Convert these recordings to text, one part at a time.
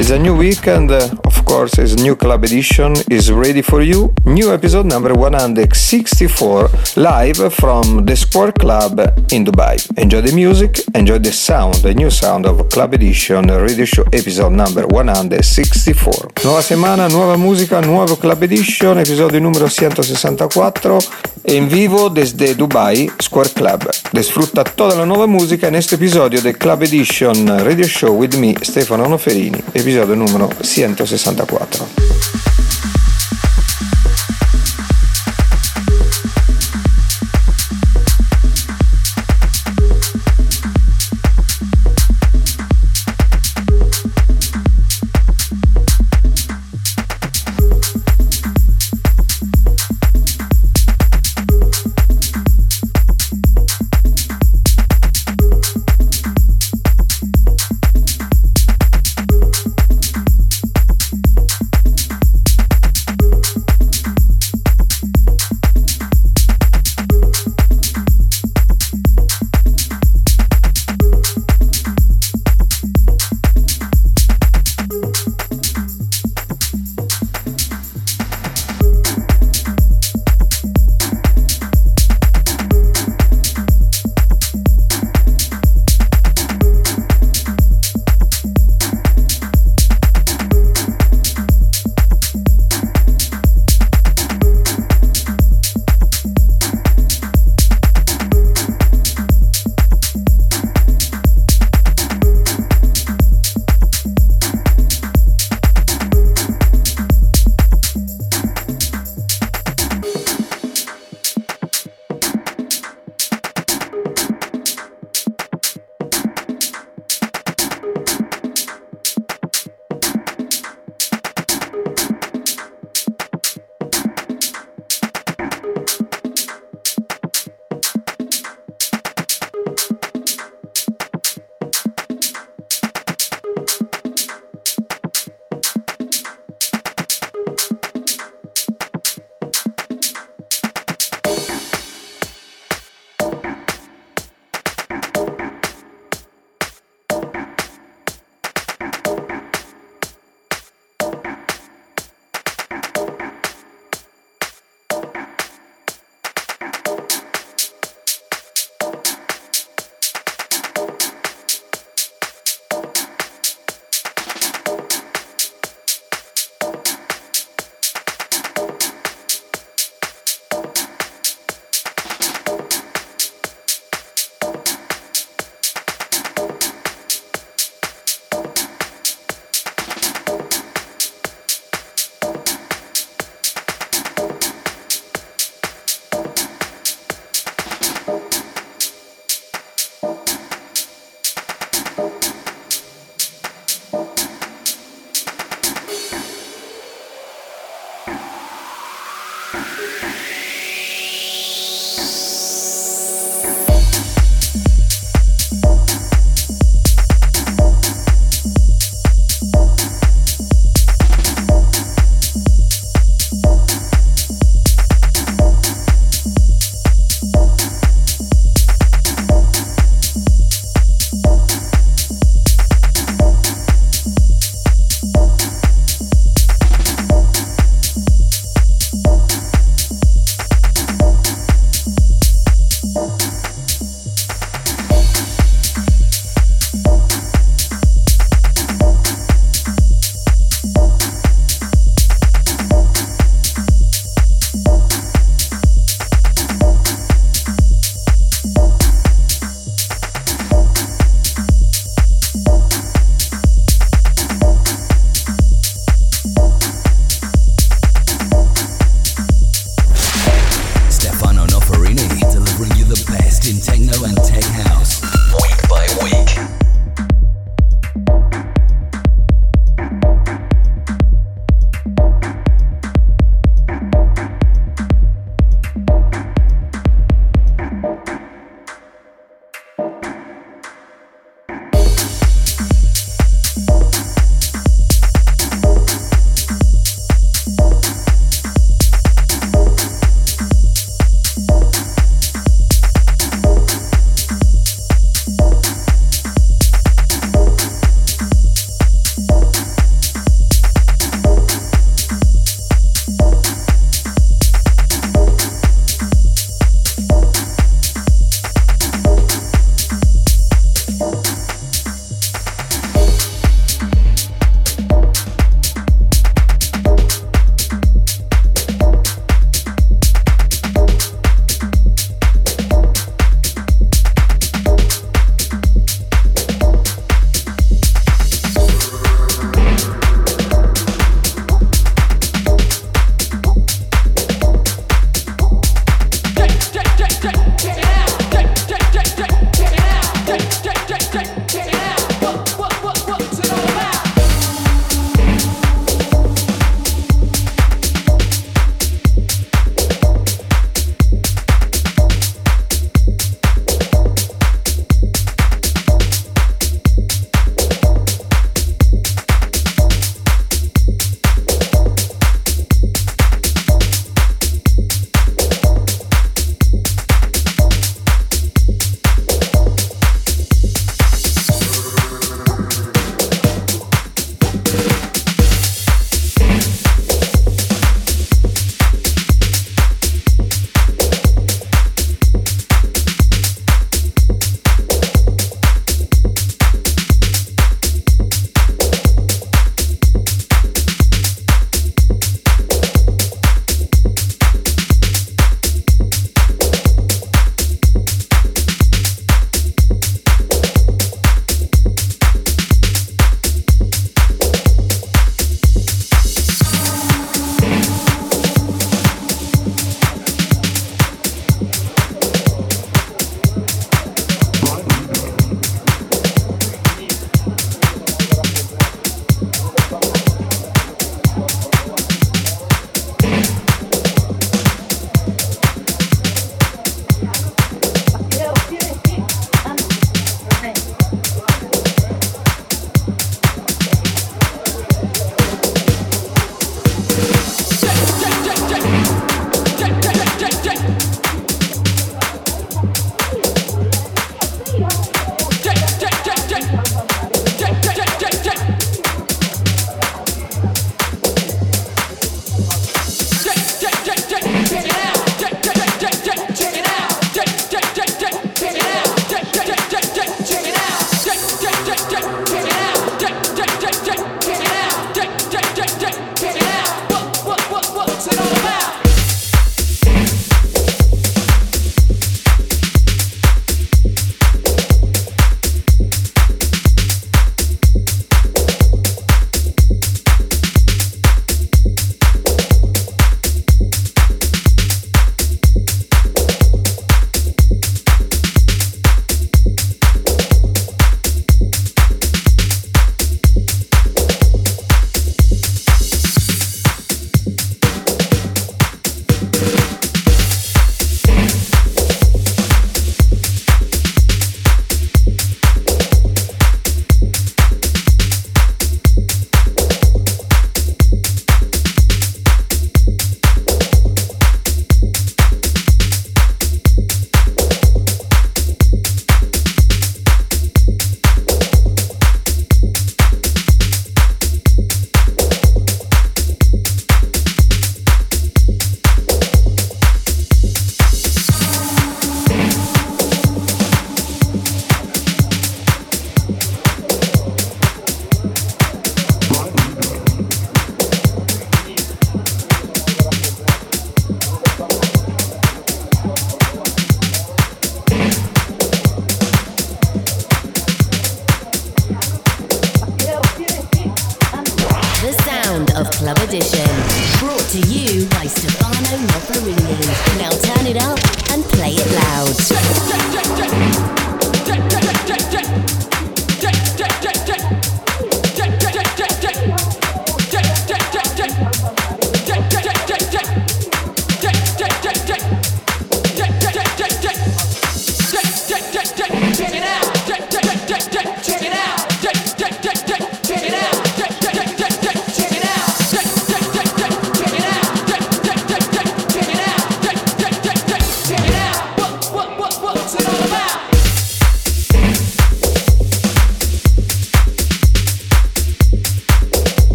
It's a new weekend, uh, of course, it's new club edition is ready for you. New episode number 164, live from the Square Club in Dubai. Enjoy the music, enjoy the sound, the new sound of Club Edition Radio Show episode number 164. Nuova settimana, nuova musica, nuovo Club Edition, episodio numero 164 en vivo desde Dubai Square Club. Disfruta toda la nuova musica en este episodio de Club Edition Radio Show with me, Stefano Noferini. Episodio numero 164.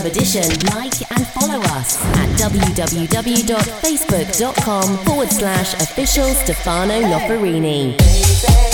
Club Edition, like and follow us at www.facebook.com forward slash official Stefano Noferini.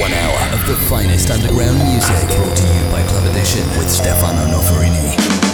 One hour of the finest underground music brought to you by Club Edition with Stefano Noferini.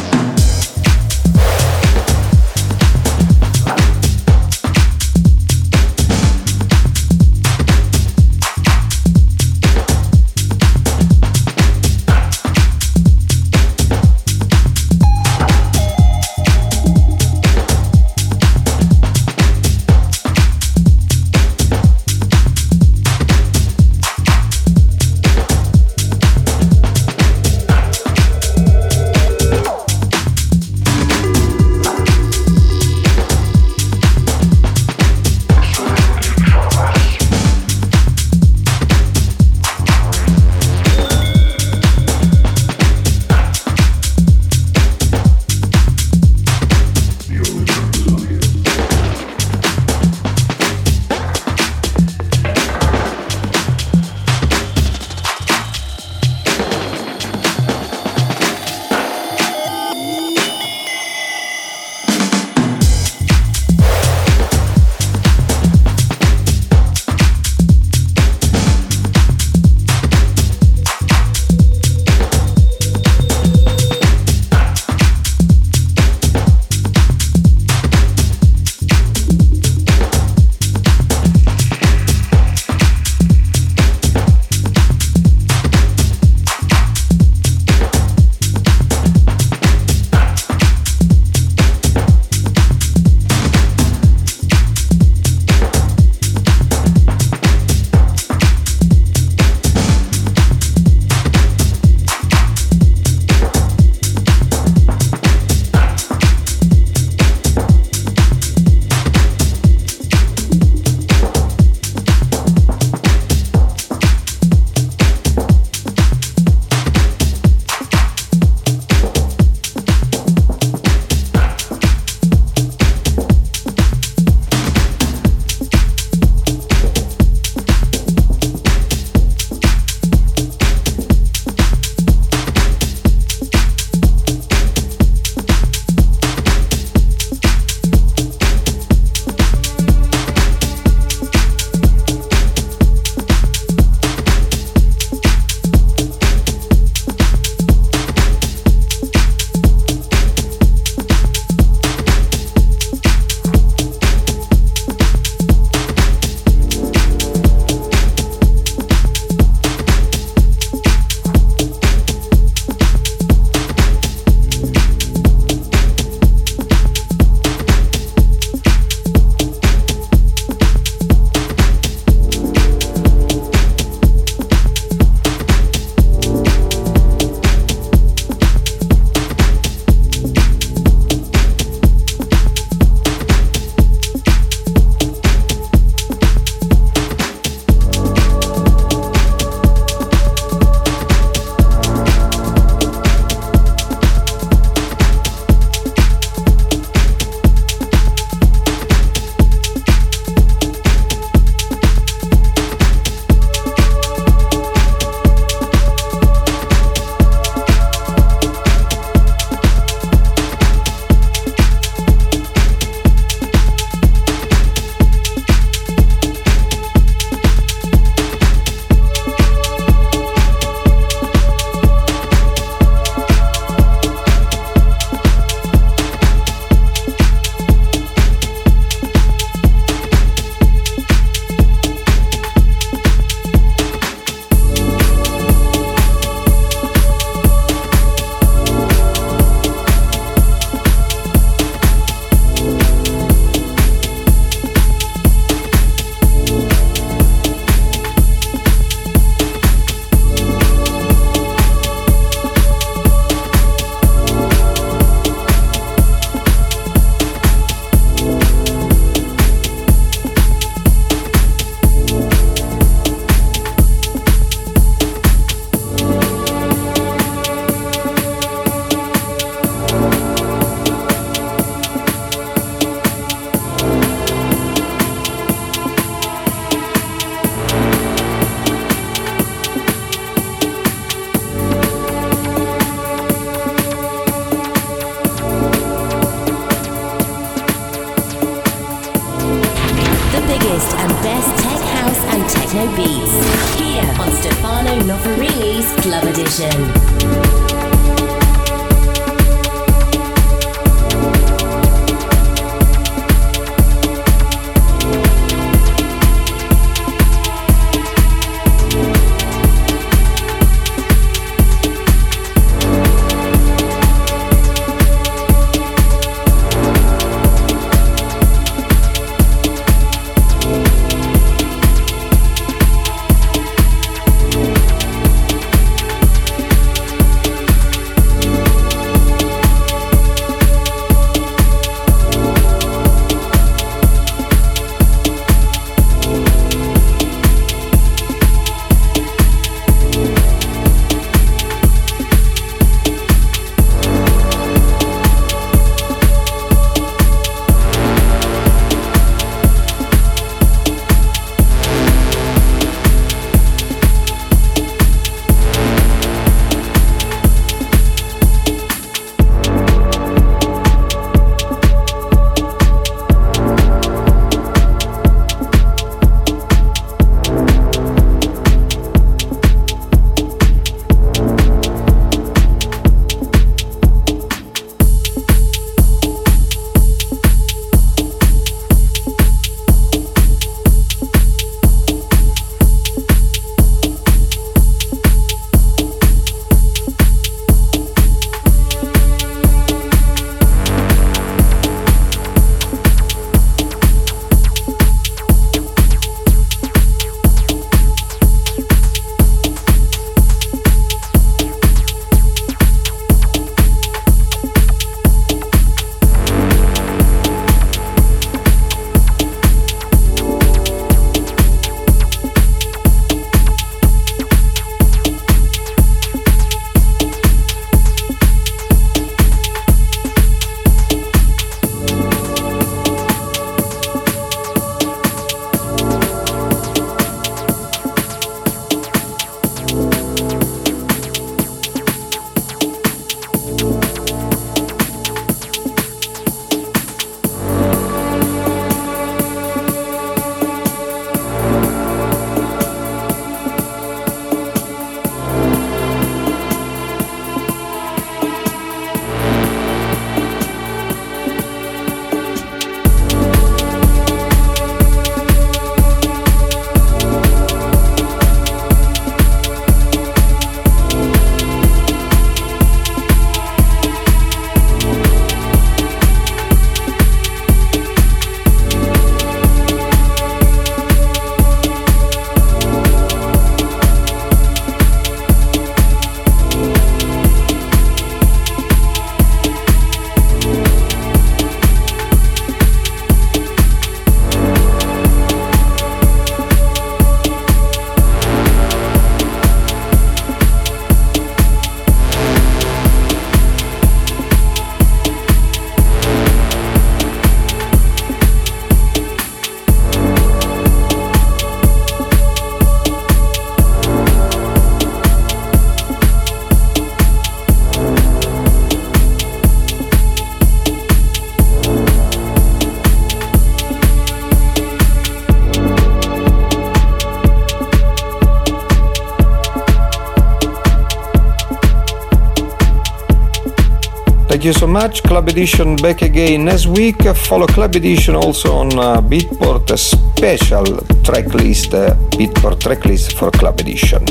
Thank you so much. Club Edition back again next week. Follow Club Edition also on uh, Beatport special tracklist, uh, Beatport tracklist for Club Edition.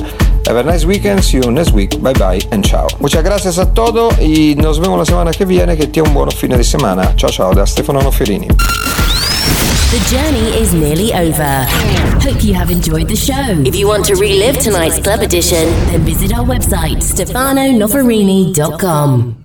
Have a nice weekend. See you next week. Bye bye and ciao. Muchas gracias a todo y nos vemos la semana que viene. Que tenga un buon fine di semana. Ciao ciao da Stefano Noferini. The journey is nearly over. Hope you have enjoyed the show. If you want to relive tonight's club edition, then visit our website, stefanonoferini.com.